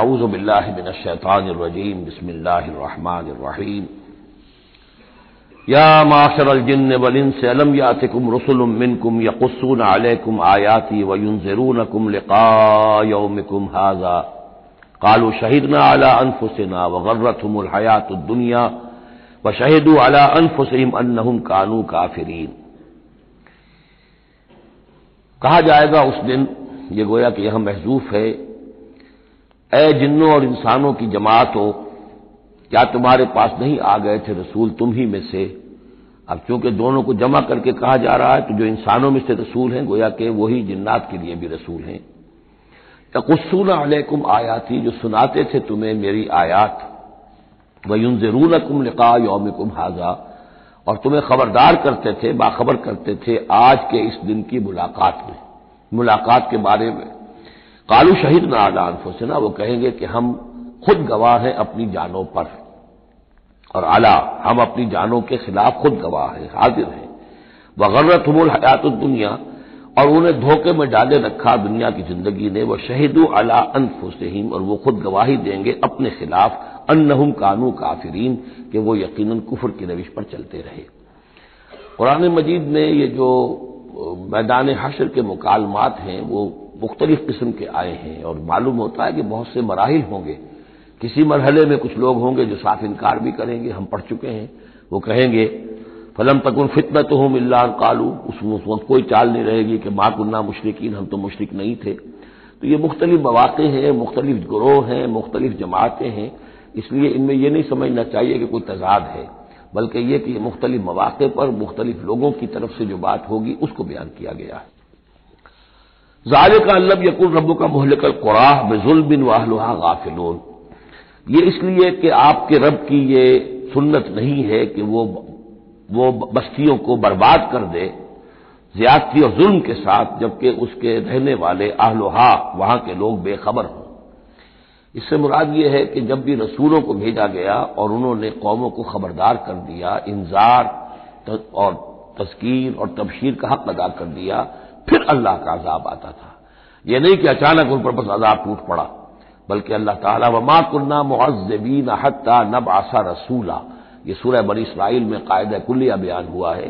आउज़बिल्लाहिमिनश्शैतानिर्रजीम बिस्मिल्लाहिर्रहमानिर्रहीम या माशरल जिन्न वल इंस अलम यातिकुम रुसुलुम मिनकुम यकुस्सून अलैकुम आयाती व युनज़िरूनकुम लिक़ा यौमिकुम हाज़ा कालू शहीदना अला अनफुसिना व गर्रतहुमुल दुनिया व शहीदू अला अनफुसिहिम अन्नहुम कानू काफिरीन कहा जाएगा उस दिन, ये गोया कि यह महजूफ है ए जिन्नों और इंसानों की जमात हो, क्या तुम्हारे पास नहीं आ गए थे रसूल तुम ही में से? अब चूँकि दोनों को जमा करके कहा जा रहा है तो जो इंसानों में से रसूल हैं, गोया के वही जिन्नात के लिए भी रसूल हैं। तकुस्सून अलैकुम आयाती, जो सुनाते थे तुम्हें मेरी आयात। वयुनजरून कुम लिका यौमिकुम हाजा, और तुम्हें खबरदार करते थे, बाखबर करते थे आज के इस दिन की मुलाकात में। मुलाकात के बारे में कालू शहीद ना आदान फुसना वो कहेंगे कि हम खुद गवाह हैं अपनी जानों पर। और आला, हम अपनी जानों के खिलाफ खुद गवाह हैं, हाजिर हैं। वगर्रत हमुल हयात दुनिया, और उन्हें धोखे में डाले रखा दुनिया की ज़िंदगी ने वह शहीदु अला अनफुसहिम और वो खुद गवाही देंगे अपने खिलाफ, अन्नहुम कानू काफिरीन, कि वो यकीनन कुफर की रविश पर चलते रहे। कुरान मजीद में ये जो मैदान हशर के मुकालमात हैं, वो मुख्तलिफ़ किस्म के आए हैं और मालूम होता है कि बहुत से मराहल होंगे। किसी मरहले में कुछ लोग होंगे जो साफ़ इनकार भी करेंगे, हम पढ़ चुके हैं। वो कहेंगे, फलम तकुन फितना तो हूँ मिल्ला कालू। उस वक्त कोई चाल नहीं रहेगी कि माँ कुन्ना मुशरकिन, हम तो मुशरक नहीं थे। तो ये मुख्तलिफ़ मौाक़े हैं, मुख्तलिफ़ ग्रोह हैं, मुख्तलिफ़ जमातें हैं। इसलिए इनमें यह नहीं समझना चाहिए कि कोई तजाद है, बल्कि यह कि मुख्तलिफ़ मौाक़े पर मुख्तलिफ़ लोगों की तरफ़ से जो बात होगी, उसको बयान किया गया है। जाल का अल्लब यकुल रबू का मोहलकल कुराह बेजुल बिन वाहलुहा गाफिलोन ये इसलिए कि आपके रब की ये सुन्नत नहीं है कि वो वो बस्तियों को बर्बाद कर दे, ज्यादती और जुल्म के साथ, जबकि उसके रहने वाले आहलोहा वहाँ के लोग बेखबर हों। इससे मुराद ये है कि जब भी रसूलों को भेजा गया और उन्होंने कौमों को खबरदार कर दिया, इंजार और तस्कीर और तबशीर का हक अदा कर दिया फिर अल्लाह का अजाब आता था। यह नहीं कि अचानक उन पर बस अजाब टूट पड़ा, बल्कि अल्लाह ताला, वमा कुन्ना मुआजबीन हत्ता नब आसा रसूला। ये सूरह बनी इसराइल में कायदा कुल्लिया बयान हुआ है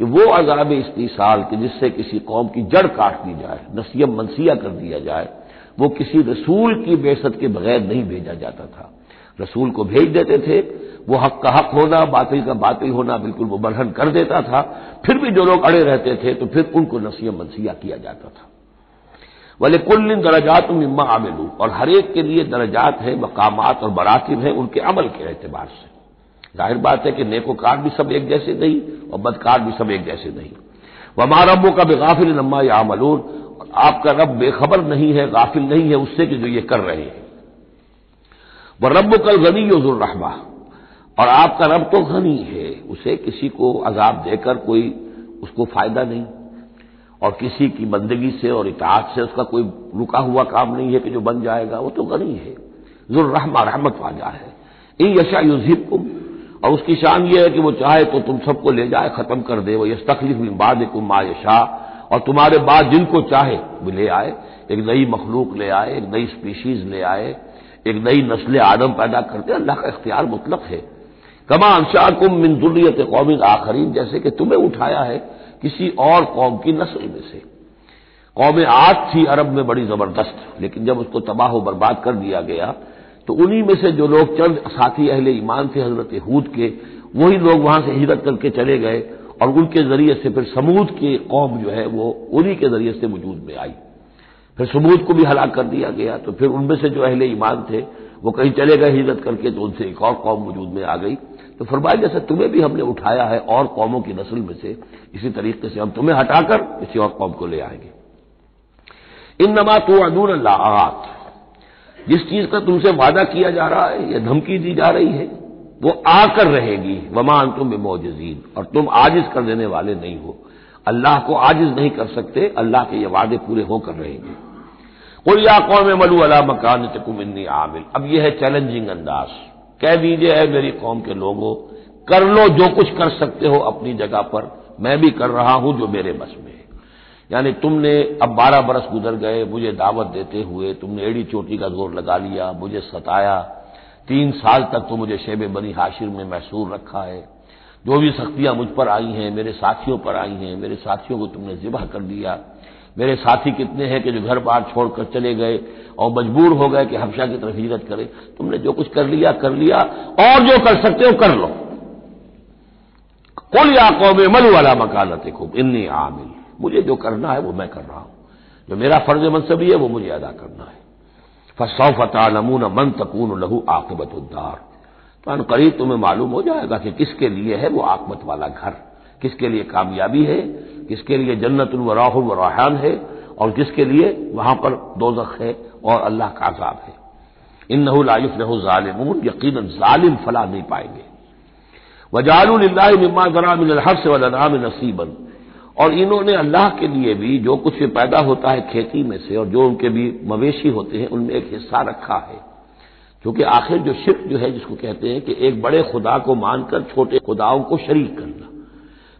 कि वो अजाब इस्तीसाल कि जिससे किसी कौम की जड़ काट दी जाए नसीब मनसिया कर दिया जाए, वो किसी रसूल की बेसत के बगैर नहीं भेजा जाता था। रसूल को भेज देते थे। वो हक का हक होना, बातिल का बातिल होना बिल्कुल वो बरहन कर देता था। फिर भी जो लोग अड़े रहते थे तो फिर उनको नसीब मनसिया किया जाता था। वाले कुल दर्जात मिम्मा आमिलू। और हरेक के लिए दर्जात है, मकामात और बरातिब है उनके अमल के एतबार से। ज़ाहिर बात है कि नेकोकार भी सब एक जैसे नहीं, और बदकार भी सब एक जैसे नहीं। वमा रबों का बेगाफिल नम्मा या आमलून आपका रब बेखबर नहीं है, गाफिल नहीं है उससे कि जो ये कर रहे हैं। वह रब कल गनी रहमा। और आपका रब तो गनी है, उसे किसी को अजाब देकर कोई उसको फ़ायदा नहीं। और किसी की बंदगी से और इताद से उसका कोई रुका हुआ काम नहीं है कि जो बन जाएगा, वो तो गनी है। जुर्रहमा रहमत वाला है। इन यशा युजिब कुम और उसकी शान यह है कि वो चाहे तो तुम सबको ले जाए, खत्म कर दे। वो यश तकलीफ़ बाद कुम मा यशा। और तुम्हारे बाद जिनको चाहे, वो ले आए, एक नई मखलूक ले आए, एक नई स्पीशीज ले आए। एक नई नस्ल आदम पैदा करते अल्लाह का इख्तियार मुतलक है। कमा अंशा कुम मिन दुर्रियत कौमी आखरीन, जैसे कि तुम्हें उठाया है किसी और कौम की नस्ल में से। कौम आठ थी, अरब में बड़ी ज़बरदस्त, लेकिन जब उसको तबाह व बर्बाद कर दिया गया तो उन्हीं में से जो लोग चंद साथी अहले ईमान थे, हज़रत हूद के, वही लोग वहाँ से हिजरत करके चले गए, और उनके ज़रिए से फिर समूद की कौम जो है, वो उन्हीं के ज़रिए से वजूद में आई। फिर समूद को भी हलाक कर दिया गया। तो फिर उनमें से जो अहले ईमान थे, वो कहीं चले गए हिजरत करके तो उनसे एक और कौम वजूद में आ गई। तो फरमाया, जैसे तुम्हें भी हमने उठाया है और कौमों की नस्ल में से, इसी तरीके से हम तुम्हें हटाकर किसी और कौम को ले आएँगे। इन नमा तो अदून अल्लाहत। जिस चीज़ का तुमसे वादा किया जा रहा है, या धमकी दी जा रही है, वो आकर रहेगी। वमान तुम मोजीन और तुम आजिज कर देने वाले नहीं हो। अल्लाह को आजिज नहीं कर सकते, अल्लाह के ये वादे पूरे होकर रहेंगे। कुल या कौम मलू अला मकान तकुमिनी आमिल। अब यह है चैलेंजिंग अंदाज। कह दीजिए है मेरी कौम के लोगों, कर लो जो कुछ कर सकते हो अपनी जगह पर। मैं भी कर रहा हूँ जो मेरे बस में यानी तुमने अब बारह बरस गुजर गए, मुझे दावत देते हुए तुमने एड़ी चोटी का ज़ोर लगा लिया, मुझे सताया। तीन साल तक तो मुझे शेब बनी हाशिर में मैसूर रखा है। जो भी सख्तियाँ मुझ पर आई हैं, मेरे साथियों पर आई हैं, मेरे साथियों को तुमने जिबा कर दिया मेरे साथी कितने हैं कि जो घर बार छोड़कर चले गए और मजबूर हो गए कि हफ्शा की तरफ़ हिजरत करें। तुमने जो कुछ कर लिया कर लिया। और जो कर सकते हो, कर लो। कुल या कौम मलू वाला मकानत खूब इन्नी आमिल। मुझे जो करना है, वो मैं कर रहा हूँ। जो मेरा फ़र्ज़ मनसबी है, वो मुझे अदा करना है। फसौ फतालमून मन तकून लहू आकबत उद्दार तो करीब तुम्हें मालूम हो जाएगा कि किसके लिए है वो आकबत वाला घर। किसके लिए कामयाबी है, किसके लिए जन्नत व राहन है, और किसके लिए वहाँ पर दोजख है और अल्लाह का आजाब है। इन नहुलायुफ नहु ालिमून यकीन जालिम फला नहीं पाएँगे। वजालमिमा जरा मिन हर से वलनाम नसीबन। और इन्होंने अल्लाह के लिए भी जो कुछ भी पैदा होता है खेती में से और जो उनके भी मवेशी होते हैं, उनमें एक हिस्सा रखा है। क्योंकि आखिर जो शिरक जो है, जिसको कहते हैं कि एक बड़े खुदा को मानकर छोटे खुदाओं को शरीक करना।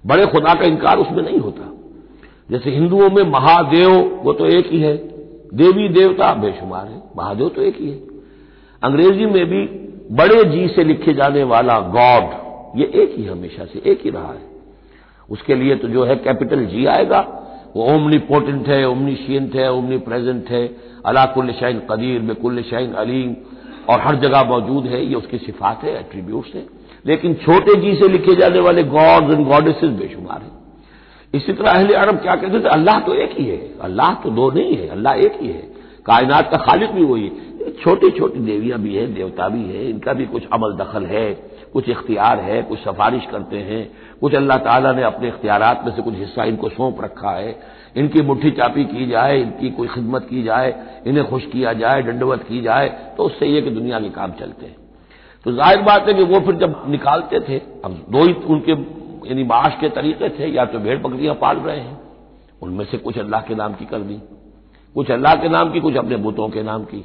बड़े खुदा का इनकार उसमें नहीं होता। जैसे हिंदुओं में महादेव, वो तो एक ही है। देवी देवता बेशुमार है। महादेव तो एक ही है। अंग्रेज़ी में भी बड़े जी से लिखे जाने वाला गॉड, ये एक ही हमेशा से एक ही रहा है। उसके लिए तो जो है कैपिटल जी आएगा। वो ओमनी पोटेंट है ओमनीशियंट है ओमनी प्रेजेंट है। अला कुल शाइन कदीर में कुल शाइन अलीम। और हर जगह मौजूद है। ये उसकी सिफात है एट्रीब्यूट्स है। लेकिन छोटे जी से लिखे जाने वाले गॉड्स एंड गॉडेसेस बेशुमार है। इसी तरह अहले अरब क्या कहते थे? अल्लाह तो एक ही है। अल्लाह तो दो नहीं है, अल्लाह एक ही है। कायनात का खालिक भी वही है। छोटी छोटी देवियाँ भी है, देवता भी है, इनका भी कुछ अमल दखल है, कुछ इख्तियार है, कुछ सिफारिश करते हैं। कुछ अल्लाह ताला ने अपने इख्तियार में से कुछ हिस्सा इनको सौंप रखा है। इनकी मुट्ठी चापी की जाए, इनकी कोई खिदमत की जाए, इन्हें खुश किया जाए, दंडवत की जाए तो उससे यह कि दुनिया के काम चलते हैं। तो ज़ाहिर बात है कि वो फिर जब निकालते थे, अब दो ही उनके, यानी माश के तरीके थे, या तो भेड़ बकरियाँ पाल रहे हैं, उनमें से कुछ अल्लाह के नाम की कर दी। कुछ अल्लाह के नाम की, कुछ अपने बुतों के नाम की।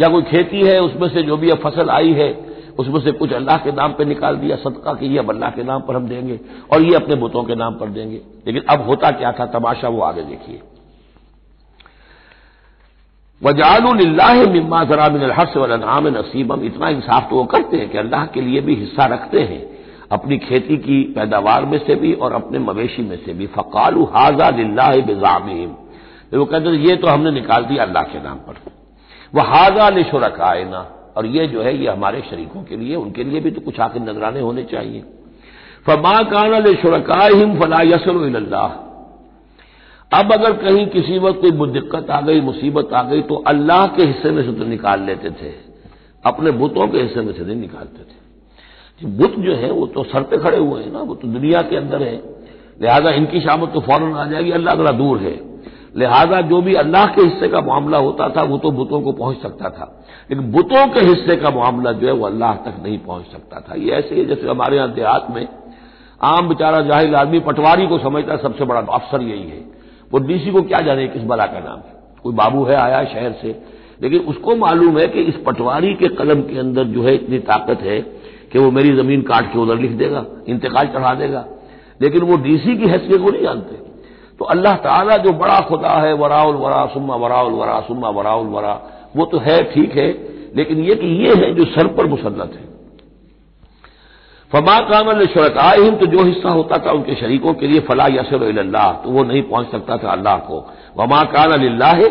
या कोई खेती है, उसमें से जो भी अब फ़सल आई है, उसमें से कुछ अल्लाह के नाम पर निकाल दिया, सदका कि, ये अब अल्लाह के नाम पर हम देंगे, और ये अपने बुतों के नाम पर देंगे। लेकिन अब होता क्या था, तमाशा वो आगे देखिए। वजालुल्लाह मिम्मा जरा मिन हर्स वलनाम नसीबम इतना इंसाफ तो वो करते हैं कि अल्लाह के लिए भी हिस्सा रखते हैं, अपनी खेती की पैदावार में से भी और अपने मवेशी में से भी। फ़कालू हाजा लाह बेजामीम। वो कहते ये तो हमने निकाल दिया अल्लाह के नाम पर। वह हाजा लिशुरकायना और ये जो है, ये हमारे शरीकों के लिए, उनके लिए भी तो कुछ आखिर नजराने होने चाहिए। फमा काना शुरकाहिम फला यसर अब अगर कहीं किसी वक्त कोई दिक्कत आ गई, मुसीबत आ गई तो अल्लाह के हिस्से में से तो निकाल लेते थे। अपने बुतों के हिस्से में से नहीं निकालते थे। बुत जो है, वो तो सर पे खड़े हुए हैं ना, वो तो दुनिया के अंदर है। लिहाजा इनकी शामत तो फ़ौरन आ जाएगी, अल्लाह तला दूर है। लिहाजा जो भी अल्लाह के हिस्से का मामला होता था, वो तो बुतों को पहुँच सकता था। लेकिन बुतों के हिस्से का मामला जो है, वो अल्लाह तक नहीं पहुँच सकता था। ये ऐसे ही जैसे हमारे यहाँ देहात में आम बेचारा जाहिल आदमी पटवारी को समझता सबसे बड़ा अफसर यही है। वो डीसी को क्या जाने किस बला का नाम है? कोई बाबू है आया शहर से, लेकिन उसको मालूम है कि इस पटवारी के कलम के अंदर जो है इतनी ताकत है कि वो मेरी ज़मीन काट के उधर लिख देगा, इंतकाल चढ़ा देगा। लेकिन वो डीसी की हैसियत को नहीं जानते। तो अल्लाह ताला जो बड़ा खुदा है, वराउल वरा सुम्मा वराउल वरा सुम्मा वराउल वरा, वो तो है, ठीक है, लेकिन ये कि ये है जो सर पर मुसलत है। फमा कामल शुरकाहिम तो जो हिस्सा होता था उनके शरीकों के लिए, फला यसर अल्लाह तो वो नहीं पहुँच सकता था अल्लाह को। वमा कान अल्लाह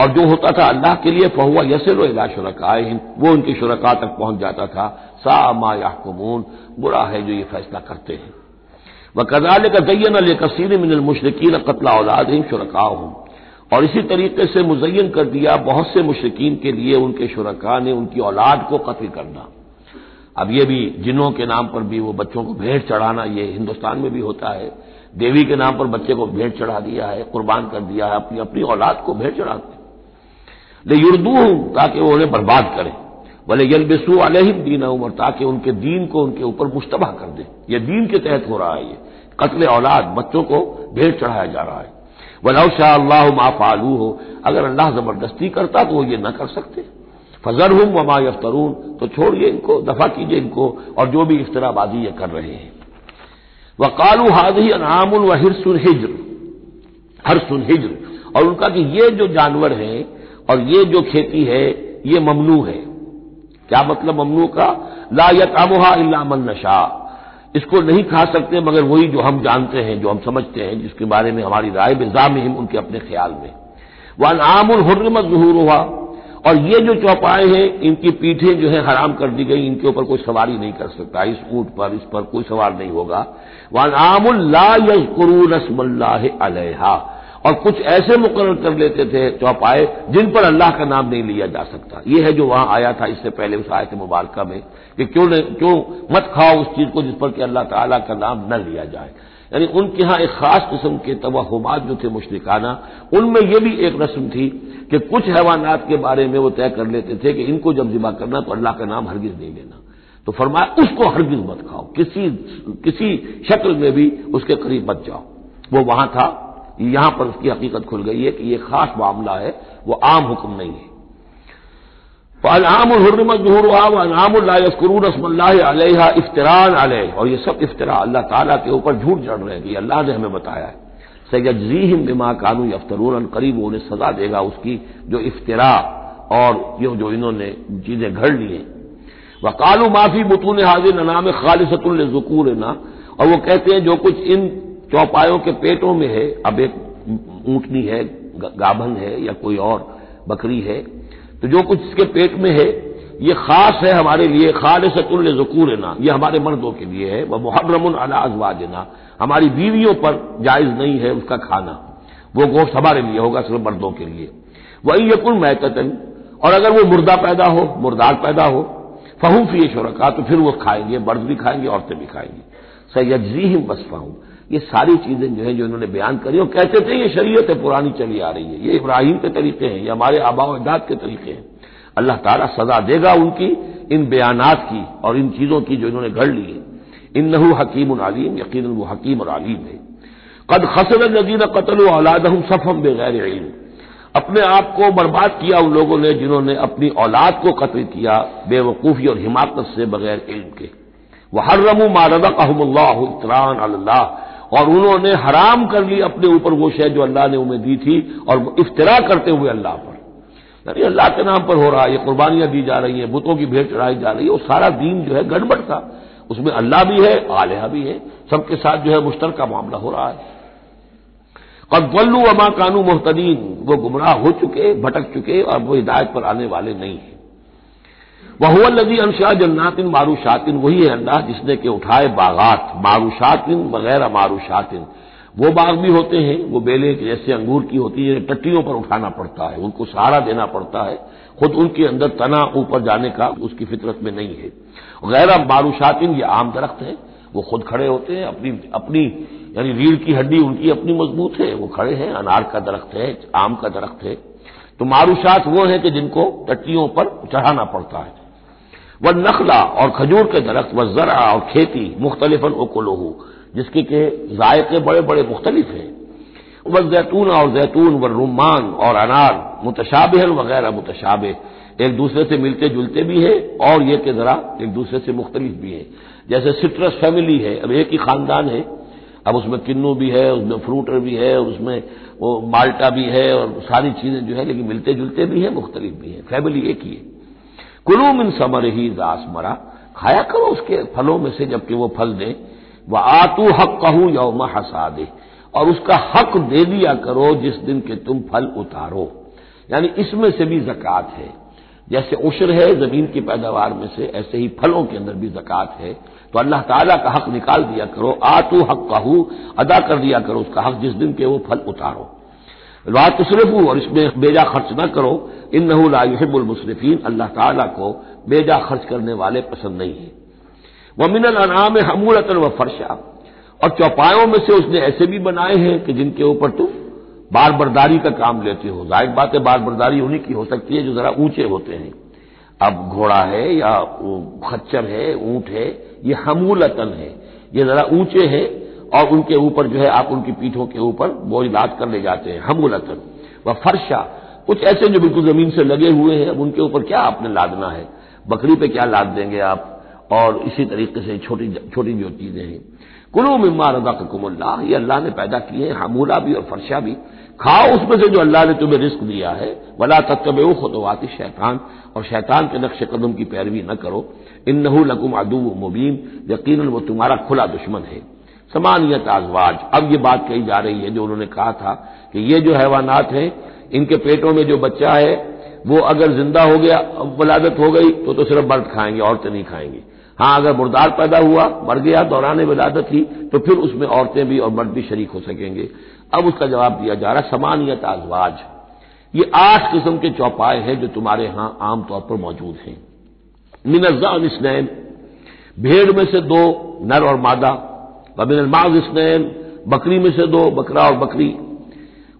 और जो होता था अल्लाह के लिए, फहुआ यसर अल्लाह शुरकाहिम वो उनके शुरका तक पहुँच जाता था। सा मा याहकुमून, बुरा है जो ये फैसला करते हैं। वह कजाल का तयन अल कसीर मिनल मुशरकिन कतला औलाद शुरका हूँ और इसी तरीके से मुजयन कर दिया बहुत से मुशरकिन के लिए, उनके शुरका ने उनकी औलाद को कत्ल करना। अब ये भी जिनों के नाम पर भी वो बच्चों को भेंट चढ़ाना, ये हिंदुस्तान में भी होता है। देवी के नाम पर बच्चे को भेंट चढ़ा दिया है, कुर्बान कर दिया है, अपनी अपनी औलाद को भेंट चढ़ाते ले युर्दू हूँ, ताकि वो उन्हें बर्बाद करें। बोले यलबसू अलहिम दीन उमर ताकि उनके दीन को उनके ऊपर मुश्तबा कर दे। ये दीन के तहत हो रहा है ये। कत्ल औलाद बच्चों को भेंट चढ़ाया जा रहा है। वलाउ शाह अल्लाह माफालू हो अगर अल्लाह ज़बरदस्ती करता तो वो ये न कर सकते। फजर हूँ वमा यफ्तरून तो छोड़िए इनको, दफ़ा कीजिए इनको, और जो भी इफ्तराबाजी ये कर रहे हैं। वह कालू हादी अनामुल व हिज्र हरसुन हिज्र, और उनका कि ये जो जानवर है, और ये जो खेती है, ये ममनू है। क्या मतलब ममनू का? ला यतामुहा इल्ला नशा। इसको नहीं खा सकते, मगर वही जो हम जानते हैं, जो हम समझते हैं, जिसके बारे में हमारी राय बेजाम हिम उनके अपने ख्याल में। वह नामुल हुर्रमत जहूर हुआ और ये जो चौपाए हैं, इनकी पीठें जो है हराम कर दी गई, इनके ऊपर कोई सवारी नहीं कर सकता। इस ऊँट पर, इस पर कोई सवार नहीं होगा। वह नामुल्ला यजकुरू रसमल्लाह अलहा। और कुछ ऐसे मुकर कर लेते थे चौपाए, जिन पर अल्लाह का नाम नहीं लिया जा सकता। यह है जो वहाँ आया था इससे पहले उस आयत मुबारक में, कि क्यों क्यों मत खाओ उस चीज़ को जिस पर कि अल्लाह ताला का नाम न लिया जाए। यानी उनके यहाँ एक खास किस्म के तवहमात जो थे मुशरिकाना, उनमें यह भी एक रस्म थी कि कुछ हैवानात के बारे में वो तय कर लेते थे कि इनको जब जिबा करना तो अल्लाह का नाम हरगिज नहीं लेना। तो फरमाया, उसको हरगिज मत खाओ, किसी किसी शक्ल में भी उसके करीब मत जाओ। वो वहाँ था, यहाँ पर उसकी हकीकत खुल गई है कि यह खास मामला है, वो आम हुक्म नहीं है। फ़लामरमत जहूर वनामस्करून रसमल्ला इफ्तरान अलह और ये सब इफ्तरा अल्लाह ताला के ऊपर झूठ जड़ रहे हैं अल्लाह ने हमें बताया है सैजीम बिमा कानू यफ्तरून करीब उन्हें सजा देगा उसकी जो इफ्तरा और ये जो इन्होंने चीज़ें घड़ ली हैं वकालू माफ़ी बुतून हाजिर नाम खालिसतुल्जकूर ना और वो कहते हैं जो कुछ इन चौपायों के पेटों में है अब एक ऊंटनी है गाभन है या कोई और बकरी है तो जो कुछ इसके पेट में है, ये खास है हमारे लिए खाल सतुल जकूर ना ये हमारे मर्दों के लिए है। वह मुहर्रम अला अजवाजना। हमारी बीवियों पर जायज़ नहीं है उसका खाना। वो गोश्त हमारे लिए होगा, सिर्फ़ मर्दों के लिए। वही यकुल मैतन और अगर वो मुर्दा पैदा हो, मुर्दार पैदा हो फहूफी शुरका तो फिर वो खाएँगे, मर्द भी खाएँगे, औरतें भी खाएँगी। सैयजी ही बसफाऊं ये सारी चीज़ें जो है जो इन्होंने बयान करी और कहते थे ये शरीयत है, पुरानी चली आ रही है। ये इब्राहिम के तरीके हैं, ये हमारे आबा अजाद के तरीके हैं। अल्लाह ताला सजा देगा उनकी, इन बयानात की और इन चीज़ों की जो इन्होंने गढ़ ली है। इन नहू हकीम अलीम यकीन वो हकीम और आलिम है। कद खसर नजीन कतल औलाद हम सफम बगैर इल्म। अपने आप को बर्बाद किया उन लोगों ने जिन्होंने अपनी औलाद को कत्ल किया, बेवकूफ़ी और हिमाकत से बगैर इल्म के। वह हर रमू मारदा कहमल्लाह इतरान अल्लाह और उन्होंने हराम कर ली अपने ऊपर वो शय जो अल्लाह ने उन्हें दी थी और इफ्तरा करते हुए अल्लाह पर। यानी अल्लाह के नाम पर हो रहा है, ये कुर्बानियाँ दी जा रही हैं, बुतों की भेंट चढ़ाई जा रही है, वो सारा दीन जो है गड़बड़ था। उसमें अल्लाह भी है, आलिया भी है, सबके साथ जो है मुश्तर का मामला हो रहा है। कदवल्लू अमा कानू मोहतदीन, वो गुमराह हो चुके, भटक चुके और वो हिदायत पर आने वाले नहीं है। वह लदी अनशा जन्नातिन मारूशातिन, वही है अल्लाह जिसने के उठाए बागात, मारूशातिन वगैरह मारूशातिन। वो बाग भी होते हैं, वो बेले जैसे अंगूर की होती है टट्टियों पर उठाना पड़ता है, उनको सहारा देना पड़ता है। खुद उनके अंदर तना ऊपर जाने का उसकी फितरत में नहीं है। गैर मारूशातिन, ये आम दरख्त है, वो खुद खड़े होते हैं, अपनी अपनी, यानी रीढ़ की हड्डी उनकी अपनी मज़बूत है, वो खड़े हैं, अनार का दरख्त है, आम का दरख्त है। तो मारूशात वो है कि जिनको टट्टियों पर चढ़ाना पड़ता है। व नखला और खजूर के दरख्त व जरा और खेती, मुख्तलिफन ओकोलोहू जिसके के जायके बड़े बड़े मुख्तलिफ़ हैं। व जैतून और जैतून व रुमान और अनार, मुतशाबहन वगैरह मुतशाबे एक दूसरे से मिलते जुलते भी है और ये के जरा एक दूसरे से मुख्तलिफ़ भी है। जैसे सिट्रस फैमिली है, अब एक ही खानदान है, अब उसमें किन्नू भी है, उसमें फ्रूटर भी है, उसमें वो माल्टा भी है और सारी चीज़ें जो है, लेकिन मिलते जुलते भी हैं, मुख्तलिफ़ भी हैं। फैमिली एक ही है। कुलू मिन समर ही दास मरा। खाया करो उसके फलों में से जबकि वो फल दे। वह आतू हक कहू यौम हसादे। और उसका हक दे दिया करो जिस दिन के तुम फल उतारो। यानी इसमें से भी जक़ात है। जैसे उशर है, ज़मीन की पैदावार में से ऐसे ही फलों के अंदर भी जक़ात है। तो अल्लाह ताला का हक निकाल दिया करो। आतू हक कहू अदा कर दिया करो उसका हक जिस दिन के वो फल उतारो। रात सिर्फ़ और इसमें बेजा खर्च न करो। इन नहुलाहिबुल मुसरफीन, अल्लाह बेजा खर्च करने वाले पसंद नहीं है। वह मिनल अनाम हमूलतन व फर्शा। और चौपायों में से उसने ऐसे भी बनाए हैं कि जिनके ऊपर तुम बार बरदारी का काम लेते हो। ज़ाहिर बात है बार बरदारी उन्हीं की हो सकती है जो जरा ऊँचे होते हैं। अब घोड़ा है या खच्चर है, ऊँट है, ये हमूलतन है। ये जरा ऊँचे हैं और उनके ऊपर जो है आप उनकी पीठों के ऊपर बोझ लाद कर ले जाते हैं। हमूलतन। व फर्शा। कुछ ऐसे जो बिल्कुल ज़मीन से लगे हुए हैं, अब उनके ऊपर क्या आपने लादना है? बकरी पे क्या लाद देंगे आप? और इसी तरीके से छोटी छोटी जो चीज़ें हैं। कुलू मिम्मा रजाकुमुल्ला ये अल्लाह ने पैदा किए हैं, हमूला भी और फर्शा भी। खाओ उसमें से जो अल्लाह ने तुम्हें रिस्क दिया है। वला तत्व खुतवाती शैतान, और शैतान के नक्श कदम की पैरवी न करो। इन नहू लकुम अदू मुबीन यकीन वो तुम्हारा खुला दुश्मन है। समानियत आजवाज। अब ये बात कही जा रही है जो उन्होंने कहा था कि ये जो हैवानात हैं इनके पेटों में जो बच्चा है, वो अगर ज़िंदा हो गया वलादत हो गई तो तो सिर्फ़ मर्द खाएँगे, औरतें नहीं खाएँगी। हाँ अगर मुर्दार पैदा हुआ, मर गया, दौरान विलादत ही तो फिर उसमें औरतें भी और मर्द भी शरीक हो सकेंगे। अब उसका जवाब दिया जा रहा है, समानियत आजवाज। ये आठ किस्म के चौपाए हैं जो तुम्हारे यहाँ आमतौर पर मौजूद हैं। मिनजान स्नैन भेड़ में से दो, नर और मादा। वमिन माज स्नैन बकरी में से दो, बकरा और बकरी।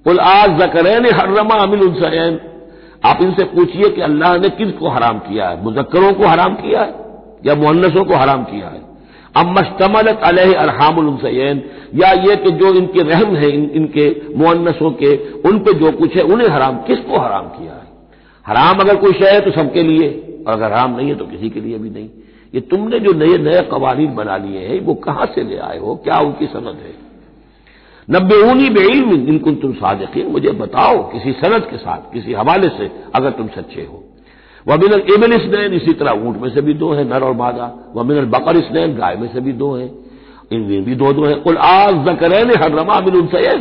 कुल आज जकरैन हर्रमा अमिल उनसैन। आप इनसे पूछिए कि अल्लाह ने किसको हराम किया है। मुजक्करों को हराम किया है या मुन्नसों को हराम किया है? अब मश्तमलत अलह अरहामुलसैन या ये कि जो इनके रहम है इन, इनके मुन्नसों के उन पे जो कुछ है उन्हें हराम किसको हराम किया है? हराम अगर कोई शय है तो सबके लिए और अगर हराम नहीं है तो किसी के लिए भी नहीं। ये तुमने जो नए नए कवानीन बना लिए हैं वो कहाँ से ले आए हो? क्या उनकी सनद है? नब्बे ऊनी बेइल्म इनकुन तुम सादकिन, मुझे बताओ किसी सनद के साथ, किसी हवाले से, अगर तुम सच्चे हो। वह मिनल एमिल स्नैन इसी तरह ऊँट में से भी दो है, नर और मादा। वह मिनल बकर स्नैन गाय में से भी दो है। इनमें भी दो दो है। कुल आज जकरैन हरमा मिन उनसैन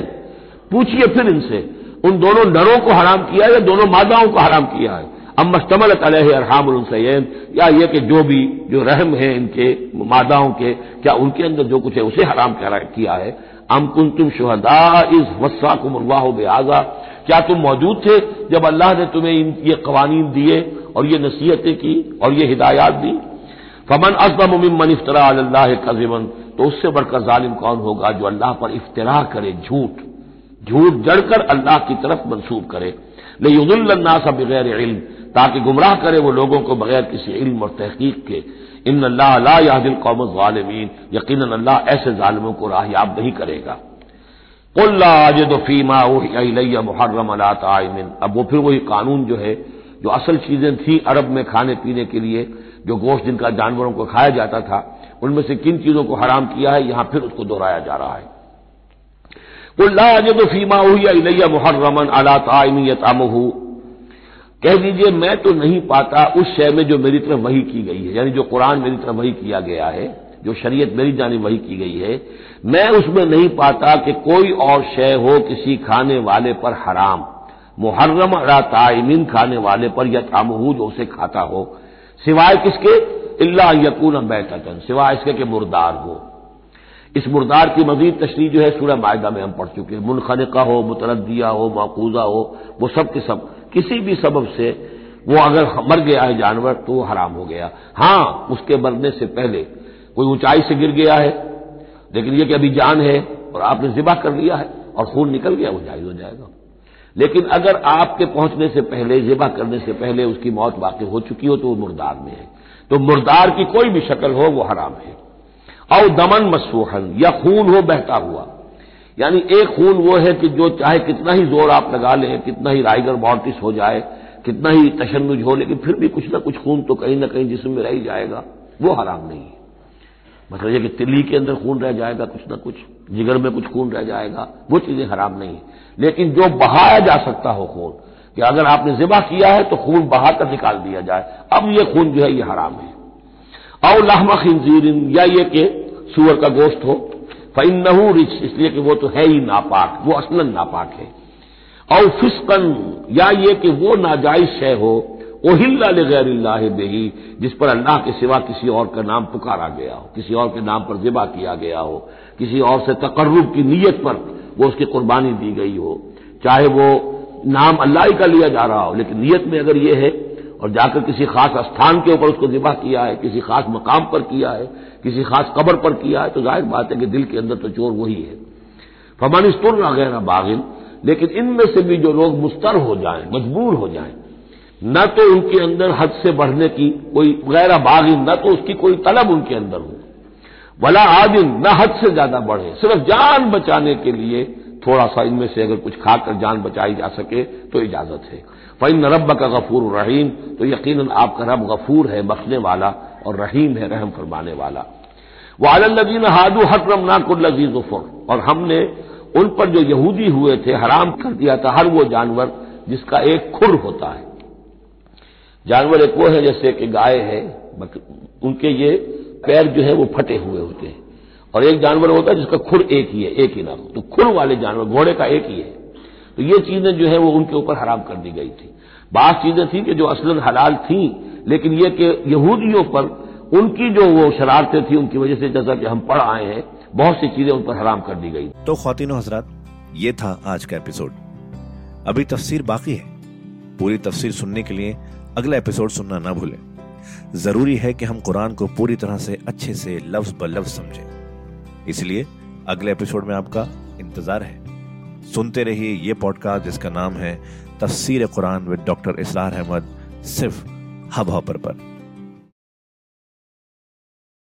पूछिए फिर इनसे, उन दोनों नरों को हराम किया है या दोनों मादाओं को हराम किया है? अब मश्तमल अलह अरहामसैन या ये कि जो भी, जो रहम है इनके, मादाओं के, क्या उनके अंदर जो कुछ है उसे हराम किया है? अम कुन तुम शुहदा इस वस्सा कुम अल्लाह बेआजा क्या तुम मौजूद थे जब अल्लाह ने तुम्हें ये कवानीन दिए और ये नसीहतें की और ये हिदायत दी? फमन असदम मन इफ्तरा अल्लाह कजिमन तो उससे बढ़कर जालिम कौन होगा जो अल्लाह पर इफ्तरा करे? झूठ। झूठ जड़कर अल्लाह की तरफ़ मंसूब करे। ले युजुल्ला सा बगैर इल्म। ताकि गुमराह करे वो लोगों को बगैर किसी इल्म और तहकीक के। इन अल्लाह यादिल कौम ालमीन यकीन अल्लाह ऐसे ालमों को राहयाब नहीं करेगा। उल्लाजद फीमा मुहर्रम अलामिन अब वो फिर वही कानून जो है, जो असल चीज़ें थी अरब में खाने पीने के लिए, जो गोश्त जिनका जानवरों को खाया जाता था, उनमें से किन चीज़ों को हराम किया है, यहाँ फिर उसको दोहराया जा रहा है। उल्लाजद फीमा इलैया मुहर्रमन अला तामहू कह दीजिए, मैं तो नहीं पाता उस शय में जो मेरी तरफ़ वही की गई है, यानी जो कुरान मेरी तरफ़ वही किया गया है, जो शरीयत मेरी जानी वही की गई है, मैं उसमें नहीं पाता कि कोई और शय हो किसी खाने वाले पर हराम, मुहर्रम ताइमिन खाने वाले पर या तामहू जो उसे खाता हो, सिवाय किसके? इल्ला यकून बैठन सिवाय इसके कि मुर्दार हो। इस मुर्दार की मजीद तशरी जो है सूर्य मायदा में हम पढ़ चुके हैं। मुनखनका हो मुतरदिया हो, माकूजा हो, वो सब के सब किसी भी सबब से वो अगर मर गया है जानवर तो वो हराम हो गया। हाँ, उसके मरने से पहले कोई ऊंचाई से गिर गया है, लेकिन ये कि अभी जान है और आपने जिबा कर लिया है और खून निकल गया, वो जायज़ हो जाएगा। लेकिन अगर आपके पहुँचने से पहले जिबा करने से पहले उसकी मौत वाकई हो चुकी हो तो वो मुर्दार में है। तो मुर्दार की कोई भी शक्ल हो, वो हराम है। और दमन मसूहन या खून हो, बहता हुआ। यानी एक खून वो है कि जो चाहे कितना ही ज़ोर आप लगा लें, कितना ही राइगर मॉर्टिस हो जाए, कितना ही तशनुज हो, लेकिन फिर भी कुछ ना कुछ खून तो कहीं ना कहीं जिसम में रह जाएगा, वो हराम नहीं है। मतलब ये कि तिल्ली के अंदर खून रह जाएगा, कुछ ना कुछ, जिगर में कुछ खून रह जाएगा, वो चीज़ें हराम नहीं है। लेकिन जो बहाया जा सकता हो खून, कि अगर आपने जिबा किया है तो खून बहाकर निकाल दिया जाए। अब ये खून जो है, ये हराम है। और लाहमा खिंजीरिन, या ये कि सुअर का गोश्त हो फ़ैन नहू रिच इसलिए कि वो तो है ही नापाक, वो असलन नापाक है। और फिस्कन, या ये कि वो नाजायज शय हो, ओहिल्ला गैर बेही, जिस पर अल्लाह के सिवा किसी और का नाम पुकारा गया हो, किसी और के नाम पर जिबा किया गया हो, किसी और से तकर्रुब की नीयत पर वो उसकी कुर्बानी दी गई हो। चाहे वो नाम अल्लाह का लिया जा रहा हो, लेकिन नीयत में अगर ये है, और जाकर किसी खास स्थान के ऊपर उसको जिबा किया है, किसी खास मकाम पर किया है किसी खास कबर पर किया है तो ज़ाहिर बात है कि दिल के अंदर तो चोर वही है। फमान स्तुर गैर बागिन, लेकिन इनमें से भी जो लोग मुस्तर हो जाएँ, मजबूर हो जाएँ, न तो उनके अंदर हद से बढ़ने की कोई गैर बागिन, न तो उसकी कोई तलब उनके अंदर हो। वला आदिन, न हद से ज़्यादा बढ़े, सिर्फ़ जान बचाने के लिए थोड़ा सा इनमें से अगर कुछ खाकर जान बचाई जा सके तो इजाज़त है। फ़ैन रब का गफूर रहीम तो यकीन आपका रब गफूर है, बख्शने वाला। और रहीम है रहम फरमाने वाला। वालदीन हादू हकरम नाकुल्लजीज और हमने उन पर जो यहूदी हुए थे, हराम कर दिया था हर वो जानवर जिसका एक खुर होता है। जानवर एक वो है जैसे कि गाय है उनके ये पैर जो है वो फटे हुए होते हैं। और एक जानवर होता है जिसका खुर एक ही है, एक ही नाम। तो खुर वाले जानवर, घोड़े का एक ही है। तो ये चीज़ें जो है वो उनके ऊपर हराम कर दी गई थी। बात चीज़ें थी कि जो असलन हलाल थी लेकिन ये कि यहूदियों पर उनकी जो वो शरारतें थी, उनकी वजह से जैसा कि हम पढ़ आए हैं, बहुत सी चीज़ें उन पर हराम कर दी गई। तो खातिन हजरात, ये था आज का एपिसोड। अभी तफसीर बाकी है। पूरी तफसीर सुनने के लिए अगला एपिसोड सुनना ना भूलें। ज़रूरी है कि हम कुरान को पूरी तरह से अच्छे से लफ्ज ब लफ्ज समझें। इसलिए अगले एपिसोड में आपका इंतज़ार है। सुनते रहिए ये पॉडकास्ट जिसका नाम है तफसीर कुरान विद डॉक्टर इसरार अहमद, सिर्फ़ हब हॉपर पर।